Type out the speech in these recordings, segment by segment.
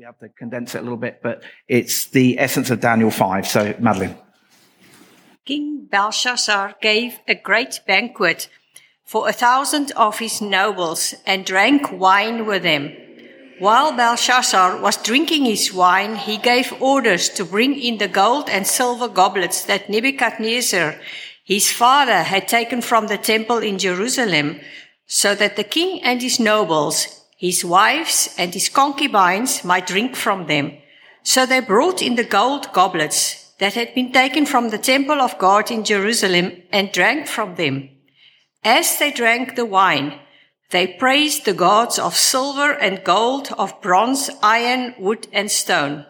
we have to condense it a little bit, but it's the essence of Daniel 5. So, Madeline. King Belshazzar gave a great banquet for a thousand of his nobles and drank wine with them. While Belshazzar was drinking his wine, he gave orders to bring in the gold and silver goblets that Nebuchadnezzar, his father, had taken from the temple in Jerusalem, so that the king and his nobles, his wives and his concubines might drink from them. So they brought in the gold goblets that had been taken from the temple of God in Jerusalem and drank from them. As they drank the wine, they praised the gods of silver and gold, of bronze, iron, wood, and stone.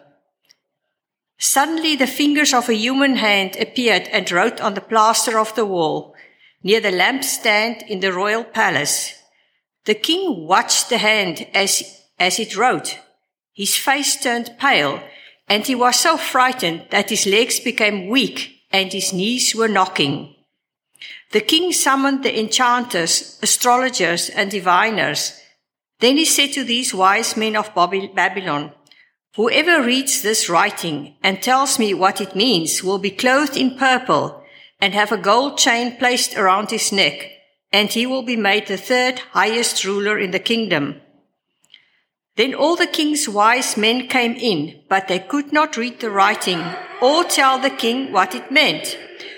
Suddenly the fingers of a human hand appeared and wrote on the plaster of the wall near the lampstand in the royal palace. The king watched the hand as, as it wrote. His face turned pale and he was so frightened that his legs became weak and his knees were knocking. The king summoned the enchanters, astrologers, and diviners. Then he said to these wise men of Babylon, Whoever reads this writing and tells me what it means will be clothed in purple and have a gold chain placed around his neck, and he will be made the third highest ruler in the kingdom. Then all the king's wise men came in, but they could not read the writing or tell the king what it meant.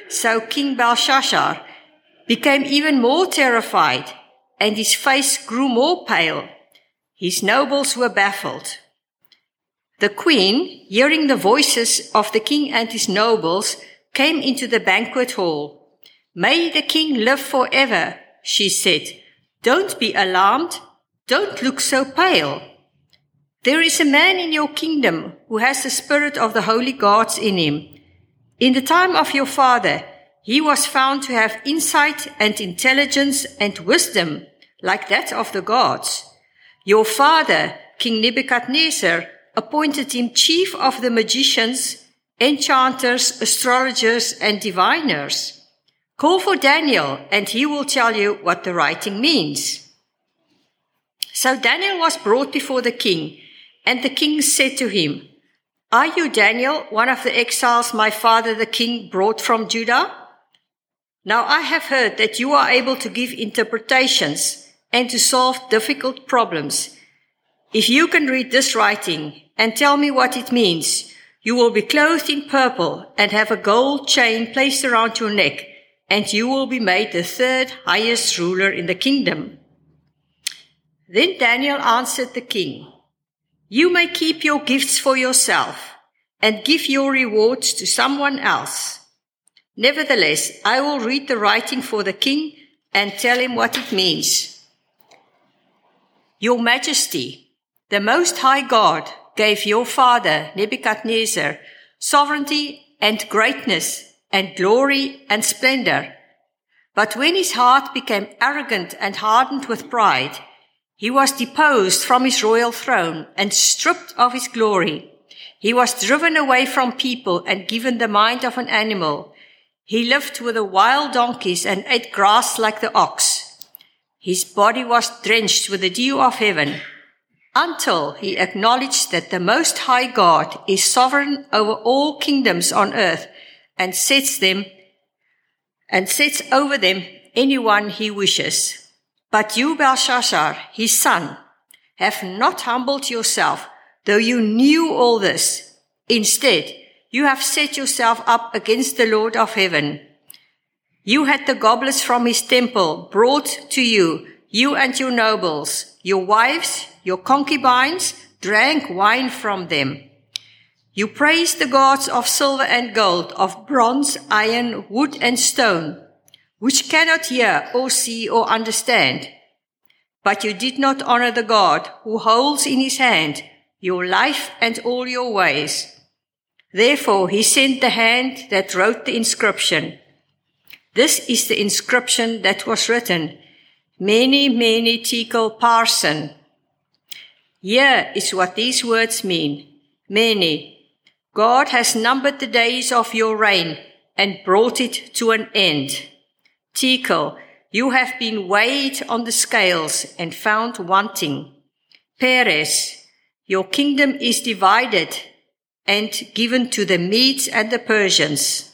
So King Belshazzar became even more terrified, and his face grew more pale. His nobles were baffled. The queen, hearing the voices of the king and his nobles, came into the banquet hall. May the king live forever, she said. Don't be alarmed. Don't look so pale. There is a man in your kingdom who has the spirit of the holy gods in him. In the time of your father, he was found to have insight and intelligence and wisdom like that of the gods. Your father, King Nebuchadnezzar, appointed him chief of the magicians, enchanters, astrologers, and diviners. Call for Daniel, and he will tell you what the writing means. So Daniel was brought before the king, and the king said to him, Are you Daniel, one of the exiles my father the king brought from Judah? Now I have heard that you are able to give interpretations and to solve difficult problems. If you can read this writing and tell me what it means, you will be clothed in purple and have a gold chain placed around your neck, and you will be made the third highest ruler in the kingdom. Then Daniel answered the king, You may keep your gifts for yourself and give your rewards to someone else. Nevertheless, I will read the writing for the king and tell him what it means. Your Majesty, the Most High God gave your father Nebuchadnezzar sovereignty and greatness and glory and splendor. But when his heart became arrogant and hardened with pride, he was deposed from his royal throne and stripped of his glory. He was driven away from people and given the mind of an animal he lived with the wild donkeys and ate grass like the ox. His body was drenched with the dew of heaven until he acknowledged that the Most High God is sovereign over all kingdoms on earth and sets them and sets over them anyone he wishes. But you, Belshazzar, his son, have not humbled yourself, though you knew all this. Instead, you have set yourself up against the Lord of heaven. You had the goblets from his temple brought to you, you and your nobles, your wives, your concubines drank wine from them. You praise the gods of silver and gold, of bronze, iron, wood, and stone, which cannot hear or see or understand. But you did not honor the God who holds in his hand your life and all your ways. Therefore, he sent the hand that wrote the inscription. This is the inscription that was written. Mene, mene tekel parsin. Here is what these words mean. Mene. God has numbered the days of your reign and brought it to an end. Tekel. You have been weighed on the scales and found wanting. Peres. Your kingdom is divided and given to the Medes and the Persians.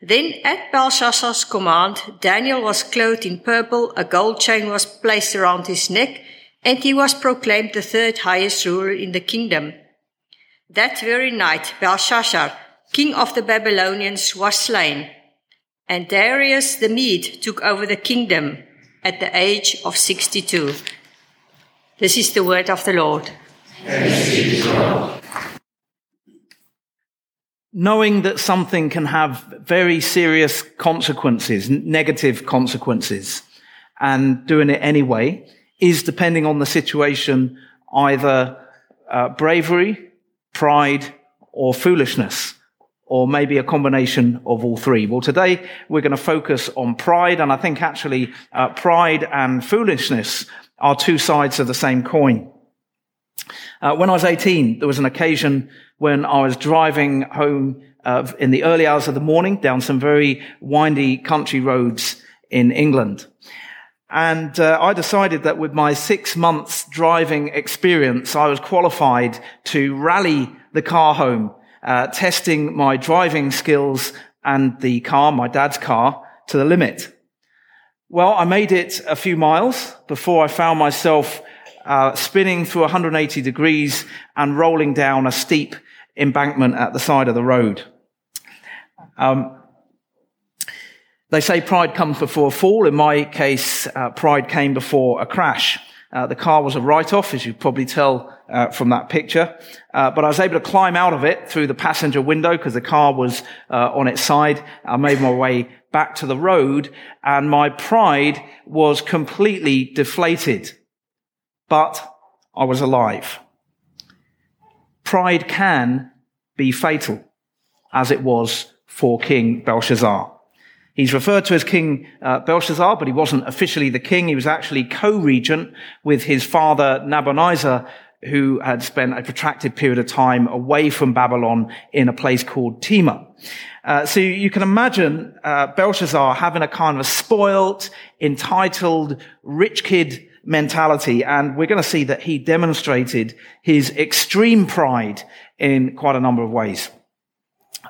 Then at Belshazzar's command, Daniel was clothed in purple, a gold chain was placed around his neck, and he was proclaimed the third highest ruler in the kingdom. That very night, Belshazzar, king of the Babylonians, was slain, and Darius the Mede took over the kingdom at the age of 62. This is the word of the Lord. Knowing that something can have very serious consequences, negative consequences, and doing it anyway is depending on the situation, either uh, bravery, pride, or foolishness, or maybe a combination of all three. Well, today we're going to focus on pride, and I think actually uh, pride and foolishness are two sides of the same coin. Uh, when I was 18, there was an occasion when I was driving home uh, in the early hours of the morning down some very windy country roads in England. And uh, I decided that with my six months driving experience, I was qualified to rally the car home, uh, testing my driving skills and the car, my dad's car, to the limit. Well, I made it a few miles before I found myself uh, spinning through 180 degrees and rolling down a steep embankment at the side of the road. Um, they say pride comes before a fall. In my case, uh, pride came before a crash. Uh, the car was a write-off, as you probably tell uh, from that picture. Uh, but I was able to climb out of it through the passenger window because the car was uh, on its side. I made my way back to the road, and my pride was completely deflated. But I was alive. Pride can be fatal, as it was for King Belshazzar. He's referred to as King uh, Belshazzar, but he wasn't officially the king. He was actually co-regent with his father Nabonidus, who had spent a protracted period of time away from Babylon in a place called Tema. Uh, so you can imagine uh, Belshazzar having a kind of a spoilt, entitled, rich kid mentality, and we're going to see that he demonstrated his extreme pride in quite a number of ways.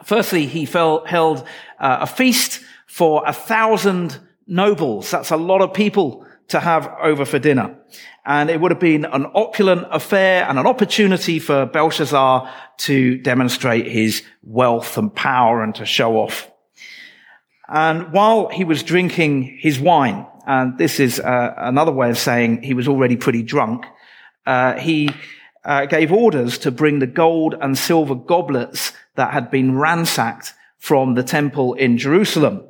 Firstly, he held uh, a feast for a thousand nobles. That's a lot of people to have over for dinner. And it would have been an opulent affair and an opportunity for Belshazzar to demonstrate his wealth and power and to show off. And while he was drinking his wine, and this is uh, another way of saying he was already pretty drunk, uh, he uh, gave orders to bring the gold and silver goblets that had been ransacked from the temple in Jerusalem.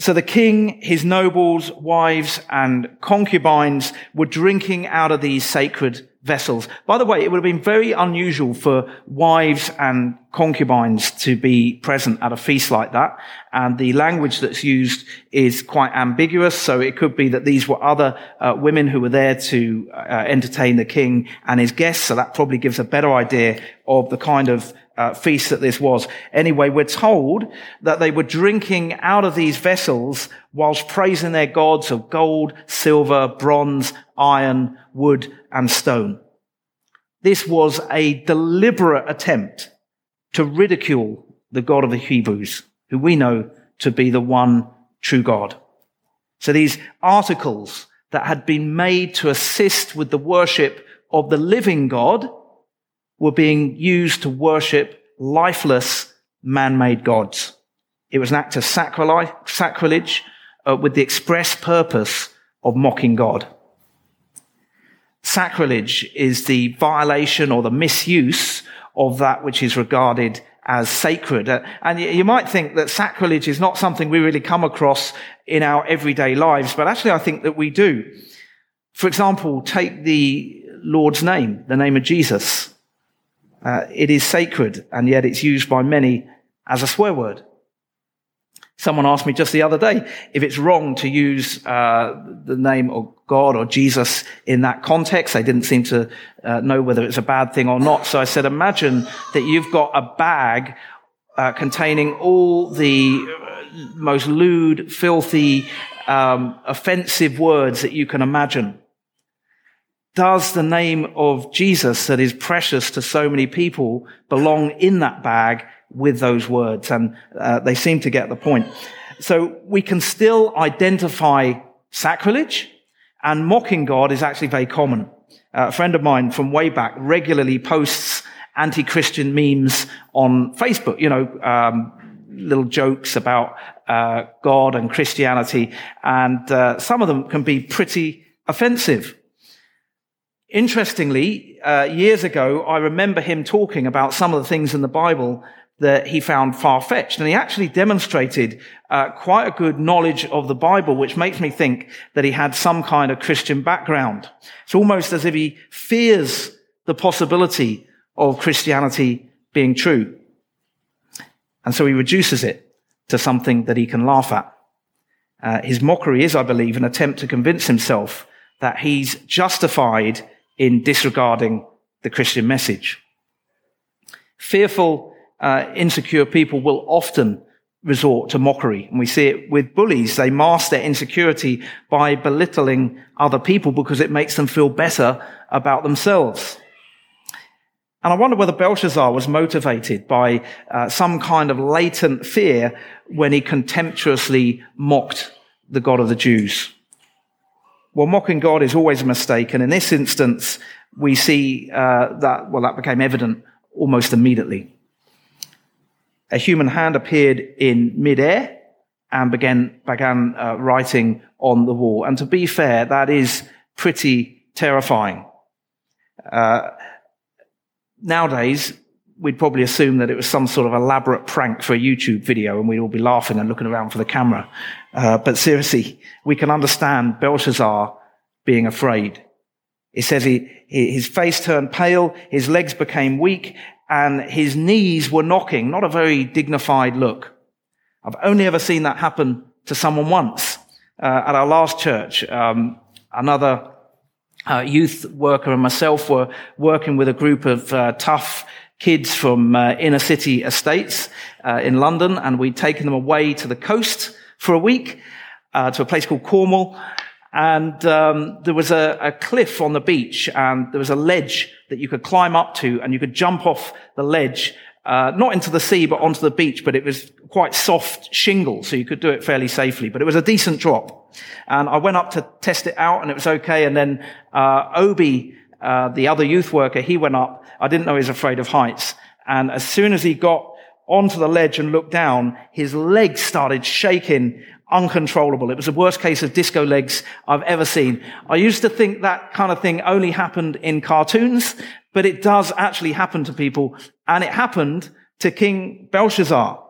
So the king, his nobles, wives, and concubines were drinking out of these sacred vessels. By the way, it would have been very unusual for wives and concubines to be present at a feast like that. And the language that's used is quite ambiguous. So it could be that these were other uh, women who were there to uh, entertain the king and his guests. So that probably gives a better idea of the kind of uh, feast that this was. Anyway, we're told that they were drinking out of these vessels whilst praising their gods of gold, silver, bronze, iron, wood, and stone. This was a deliberate attempt to ridicule the God of the Hebrews, who we know to be the one true God. So these articles that had been made to assist with the worship of the living God were being used to worship lifeless man-made gods. It was an act of sacrilege uh, with the express purpose of mocking God. Sacrilege is the violation or the misuse of that which is regarded as sacred. Uh, and you might think that sacrilege is not something we really come across in our everyday lives, but actually I think that we do. For example, take the Lord's name, the name of Jesus. Uh, it is sacred, and yet it's used by many as a swear word. Someone asked me just the other day if it's wrong to use uh, the name of God or Jesus in that context. They didn't seem to uh, know whether it's a bad thing or not. So I said, imagine that you've got a bag uh, containing all the most lewd, filthy, um, offensive words that you can imagine. Does the name of Jesus that is precious to so many people belong in that bag with those words? And uh, they seem to get the point. So we can still identify sacrilege and mocking God is actually very common. Uh, a friend of mine from way back regularly posts anti-Christian memes on Facebook, you know, um, little jokes about uh, God and Christianity, and uh, some of them can be pretty offensive. Interestingly, uh, years ago, I remember him talking about some of the things in the Bible that he found far-fetched. And he actually demonstrated uh, quite a good knowledge of the Bible, which makes me think that he had some kind of Christian background. It's almost as if he fears the possibility of Christianity being true. And so he reduces it to something that he can laugh at. Uh, his mockery is, I believe, an attempt to convince himself that he's justified in disregarding the Christian message. Fearful uh, insecure people will often resort to mockery. And we see it with bullies. They mask their insecurity by belittling other people because it makes them feel better about themselves. And I wonder whether Belshazzar was motivated by uh, some kind of latent fear when he contemptuously mocked the God of the Jews. Well, mocking God is always a mistake. And in this instance, we see uh, that, well, that became evident almost immediately a human hand appeared in midair and began, began uh, writing on the wall. And to be fair, that is pretty terrifying. Uh, nowadays, we'd probably assume that it was some sort of elaborate prank for a YouTube video and we'd all be laughing and looking around for the camera. Uh, but seriously, we can understand Belshazzar being afraid. It says he, his face turned pale, his legs became weak, and his knees were knocking, not a very dignified look. I've only ever seen that happen to someone once uh, at our last church. Um, another uh, youth worker and myself were working with a group of uh, tough kids from uh, inner city estates uh, in London, and we'd taken them away to the coast for a week uh, to a place called Cornwall. And um, there was a, a, cliff on the beach, and there was a ledge that you could climb up to, and you could jump off the ledge, uh, not into the sea, but onto the beach. But it was quite soft shingle, so you could do it fairly safely. But it was a decent drop, and I went up to test it out, and it was okay. And then uh, Obi, uh, the other youth worker, he went up. I didn't know he was afraid of heights, and as soon as he got onto the ledge and looked down, his legs started shaking uncontrollable. It was the worst case of disco legs I've ever seen. I used to think that kind of thing only happened in cartoons, but it does actually happen to people. And it happened to King Belshazzar.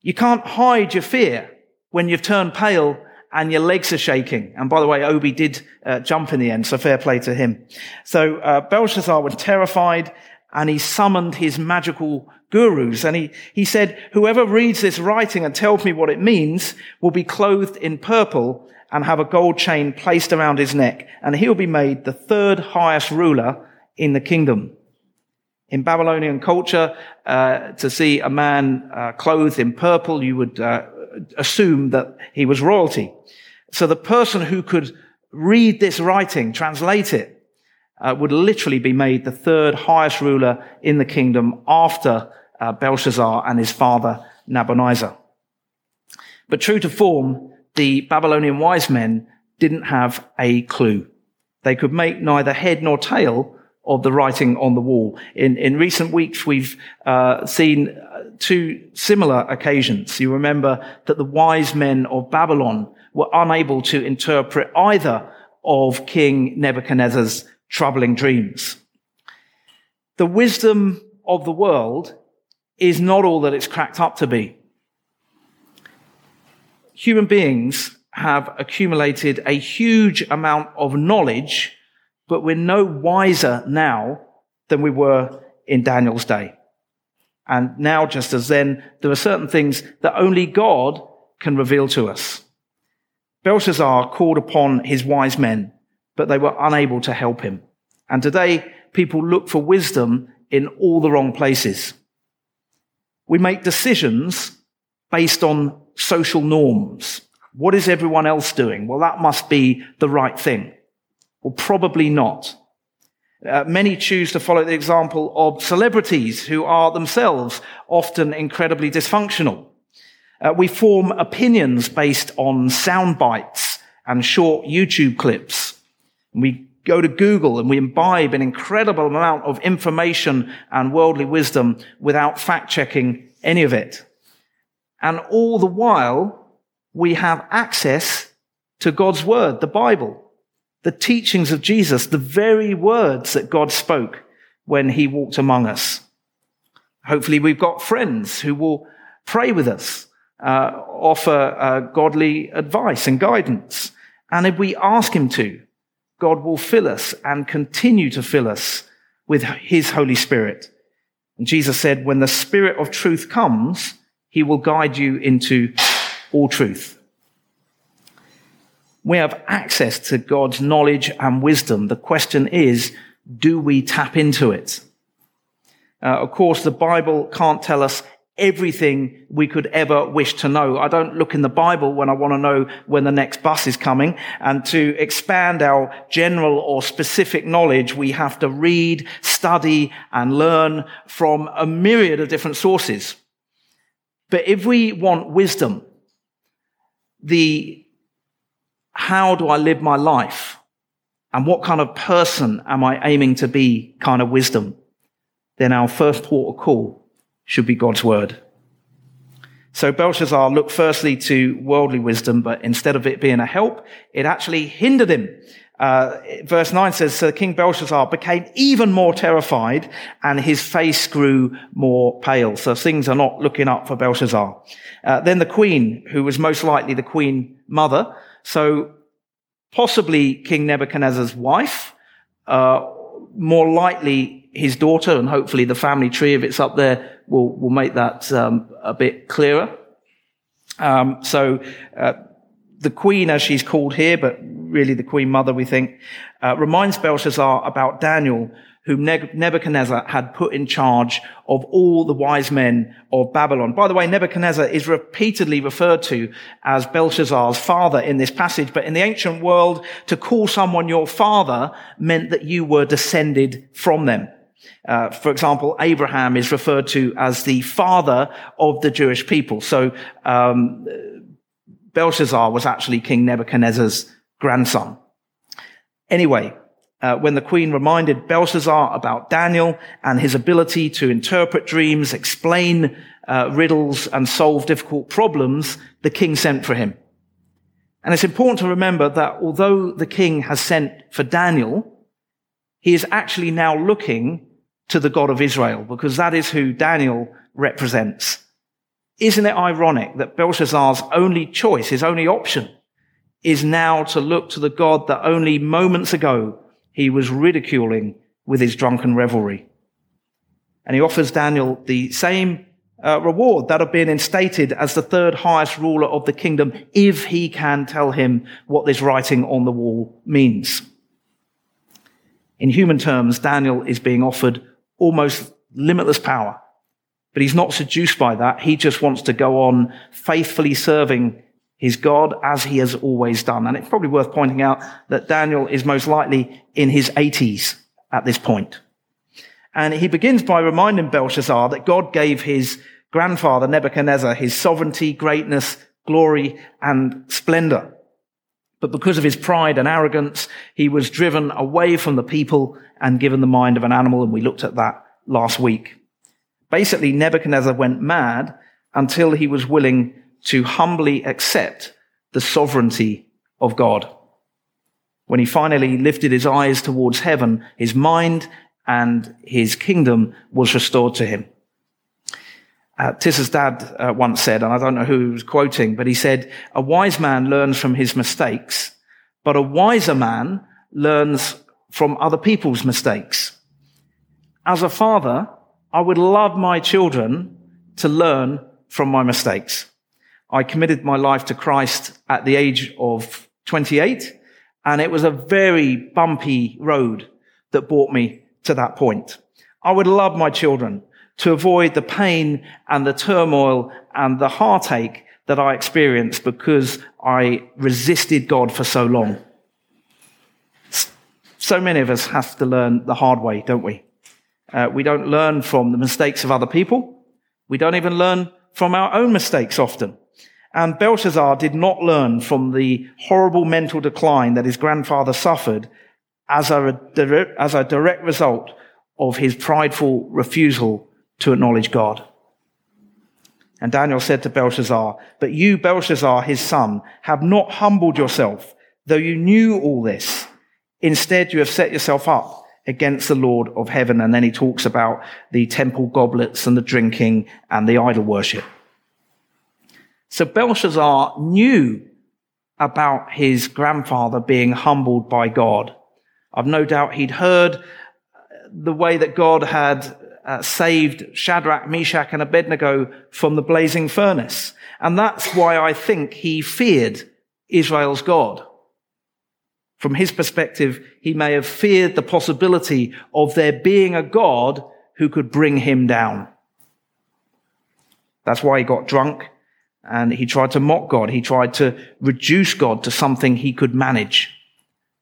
You can't hide your fear when you've turned pale and your legs are shaking. And by the way, Obi did uh, jump in the end, so fair play to him. So uh, Belshazzar was terrified and he summoned his magical gurus. And he, he said, whoever reads this writing and tells me what it means will be clothed in purple and have a gold chain placed around his neck. And he'll be made the third highest ruler in the kingdom. In Babylonian culture, uh, to see a man uh, clothed in purple, you would uh, assume that he was royalty. So the person who could read this writing, translate it, uh, would literally be made the third highest ruler in the kingdom after uh, Belshazzar and his father Nabonidus. But true to form, the Babylonian wise men didn't have a clue. They could make neither head nor tail of the writing on the wall. In, in recent weeks, we've uh, seen two similar occasions. You remember that the wise men of Babylon were unable to interpret either of King Nebuchadnezzar's troubling dreams. The wisdom of the world is not all that it's cracked up to be. Human beings have accumulated a huge amount of knowledge, but we're no wiser now than we were in Daniel's day. And now, just as then, there are certain things that only God can reveal to us. Belshazzar called upon his wise men, but they were unable to help him. And today, people look for wisdom in all the wrong places. We make decisions based on social norms. What is everyone else doing? Well, that must be the right thing. Well, probably not. Uh, many choose to follow the example of celebrities who are themselves often incredibly dysfunctional. Uh, we form opinions based on sound bites and short YouTube clips. We go to Google and we imbibe an incredible amount of information and worldly wisdom without fact checking any of it. And all the while, we have access to God's word, the Bible the teachings of Jesus, the very words that God spoke when he walked among us. Hopefully we've got friends who will pray with us, uh, offer uh, godly advice and guidance. And if we ask him to, God will fill us and continue to fill us with his Holy Spirit. And Jesus said, when the Spirit of truth comes, he will guide you into all truth we have access to God's knowledge and wisdom. The question is, do we tap into it? Uh, of course, the Bible can't tell us everything we could ever wish to know. I don't look in the Bible when I want to know when the next bus is coming. And to expand our general or specific knowledge, we have to read, study, and learn from a myriad of different sources. But if we want wisdom, the how do I live my life? And what kind of person am I aiming to be kind of wisdom? Then our first port of call should be God's word. So Belshazzar looked firstly to worldly wisdom, but instead of it being a help, it actually hindered him. Uh, verse 9 says, So King Belshazzar became even more terrified and his face grew more pale. So things are not looking up for Belshazzar. Uh, then the queen, who was most likely the queen mother, so possibly King Nebuchadnezzar's wife, uh, more likely his daughter, and hopefully the family tree, if it's up there, will will make that um, a bit clearer. Um, so uh, the queen, as she's called here, but really the queen mother, we think, uh, reminds Belshazzar about Daniel, whom Nebuchadnezzar had put in charge of all the wise men of Babylon. By the way, Nebuchadnezzar is repeatedly referred to as Belshazzar's father in this passage, but in the ancient world, to call someone your father meant that you were descended from them. Uh, for example, Abraham is referred to as the father of the Jewish people. So um, Belshazzar was actually King Nebuchadnezzar's grandson. Anyway, uh, when the queen reminded Belshazzar about Daniel and his ability to interpret dreams, explain uh, riddles, and solve difficult problems, the king sent for him. And it's important to remember that although the king has sent for Daniel, he is actually now looking to the God of Israel because that is who Daniel represents. Isn't it ironic that Belshazzar's only choice, his only option, is now to look to the God that only moments ago he was ridiculing with his drunken revelry. And he offers Daniel the same uh, reward that of being instated as the third highest ruler of the kingdom if he can tell him what this writing on the wall means. In human terms, Daniel is being offered almost limitless power, but he's not seduced by that. He just wants to go on faithfully serving his God as he has always done. And it's probably worth pointing out that Daniel is most likely in his 80s at this point. And he begins by reminding Belshazzar that God gave his grandfather Nebuchadnezzar his sovereignty, greatness, glory, and splendor. But because of his pride and arrogance, he was driven away from the people and given the mind of an animal. And we looked at that last week. Basically, Nebuchadnezzar went mad until he was willing to humbly accept the sovereignty of God. When he finally lifted his eyes towards heaven, his mind and his kingdom was restored to him. Uh, dad uh, once said, and I don't know who he was quoting, but he said, a wise man learns from his mistakes, but a wiser man learns from other people's mistakes. As a father, I would love my children to learn from my mistakes. I committed my life to Christ at the age of 28, and it was a very bumpy road that brought me to that point. I would love my children to avoid the pain and the turmoil and the heartache that I experienced because I resisted God for so long. So many of us have to learn the hard way, don't we? Uh, we don't learn from the mistakes of other people. We don't even learn from our own mistakes often. And Belshazzar did not learn from the horrible mental decline that his grandfather suffered as a, as a direct result of his prideful refusal to acknowledge God. And Daniel said to Belshazzar, But you, Belshazzar, his son, have not humbled yourself, though you knew all this. Instead, you have set yourself up against the Lord of heaven. And then he talks about the temple goblets and the drinking and the idol worship. So Belshazzar knew about his grandfather being humbled by God. I've no doubt he'd heard the way that God had uh, saved Shadrach, Meshach, and Abednego from the blazing furnace. And that's why I think he feared Israel's God. From his perspective, he may have feared the possibility of there being a God who could bring him down. That's why he got drunk and he tried to mock God. He tried to reduce God to something he could manage,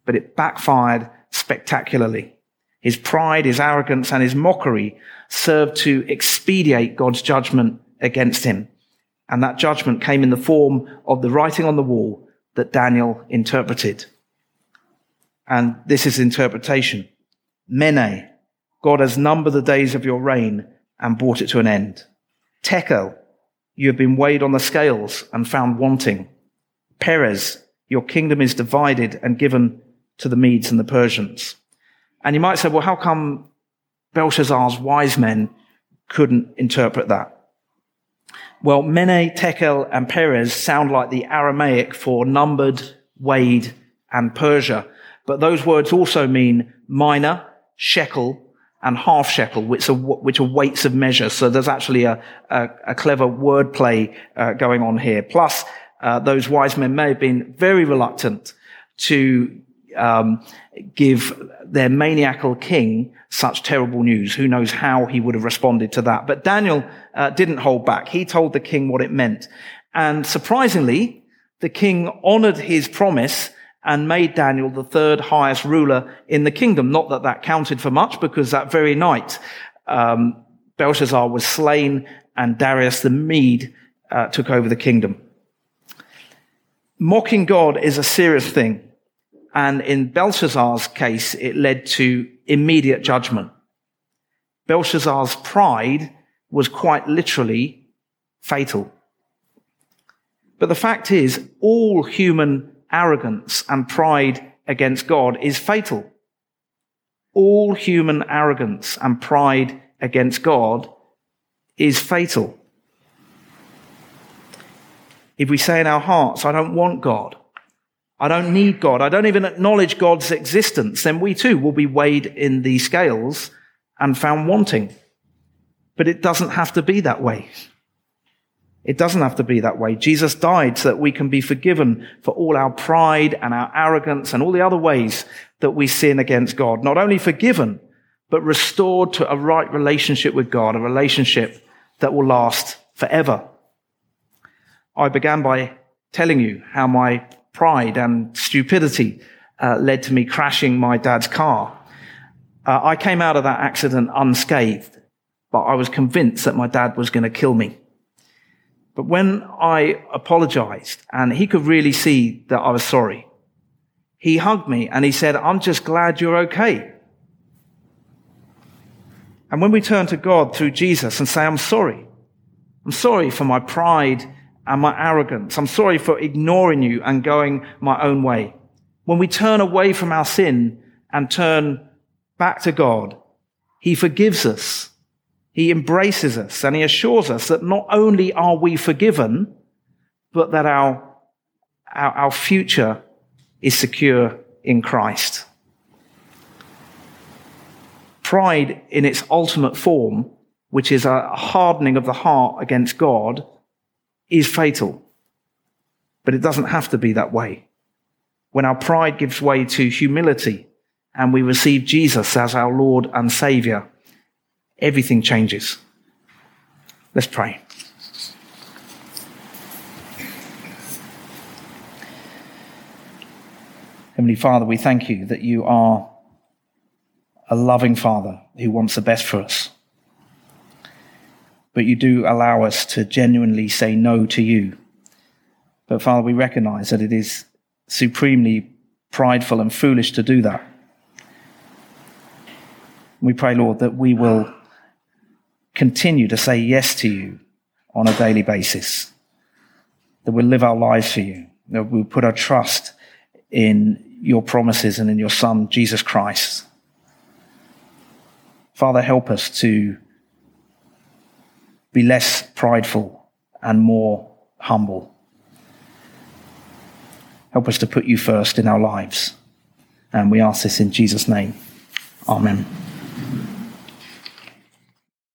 but it backfired spectacularly. His pride, his arrogance, and his mockery served to expedite God's judgment against him. And that judgment came in the form of the writing on the wall that Daniel interpreted. And this is interpretation. Mene, God has numbered the days of your reign and brought it to an end. Tekel, you have been weighed on the scales and found wanting. Peres, your kingdom is divided and given to the Medes and the Persians. And you might say, well, how come Belshazzar's wise men couldn't interpret that? Well, Mene, Tekel, and Peres sound like the Aramaic for numbered, weighed, and Persia. But those words also mean mina, shekel, and half shekel, which are, which are weights of measure. So there's actually a, a, a clever wordplay uh, going on here. Plus, uh, those wise men may have been very reluctant to um, give their maniacal king such terrible news. Who knows how he would have responded to that? But Daniel uh, didn't hold back. He told the king what it meant. And surprisingly, the king honored his promise and made Daniel the third highest ruler in the kingdom. Not that that counted for much because that very night, um, Belshazzar was slain and Darius the Mede uh, took over the kingdom. Mocking God is a serious thing. And in Belshazzar's case, it led to immediate judgment. Belshazzar's pride was quite literally fatal. But the fact is, all human arrogance and pride against God is fatal. All human arrogance and pride against God is fatal. If we say in our hearts, I don't want God, I don't need God. I don't even acknowledge God's existence. Then we too will be weighed in the scales and found wanting. But it doesn't have to be that way. It doesn't have to be that way. Jesus died so that we can be forgiven for all our pride and our arrogance and all the other ways that we sin against God. Not only forgiven, but restored to a right relationship with God, a relationship that will last forever. I began by telling you how my pride and stupidity uh, led to me crashing my dad's car. Uh, I came out of that accident unscathed, but I was convinced that my dad was going to kill me. But when I apologized and he could really see that I was sorry, he hugged me and he said, I'm just glad you're okay. And when we turn to God through Jesus and say, I'm sorry, I'm sorry for my pride and my arrogance. I'm sorry for ignoring you and going my own way. When we turn away from our sin and turn back to God, He forgives us. He embraces us and He assures us that not only are we forgiven, but that our, our, our future is secure in Christ. Pride in its ultimate form, which is a hardening of the heart against God, is fatal. But it doesn't have to be that way. When our pride gives way to humility and we receive Jesus as our Lord and Savior, everything changes. Let's pray. Heavenly Father, we thank you that you are a loving Father who wants the best for us. But you do allow us to genuinely say no to you. But Father, we recognize that it is supremely prideful and foolish to do that. We pray, Lord, that we will continue to say yes to you on a daily basis, that we'll live our lives for you, that we'll put our trust in your promises and in your Son, Jesus Christ. Father, help us to be less prideful and more humble. Help us to put you first in our lives. And we ask this in Jesus' name. Amen.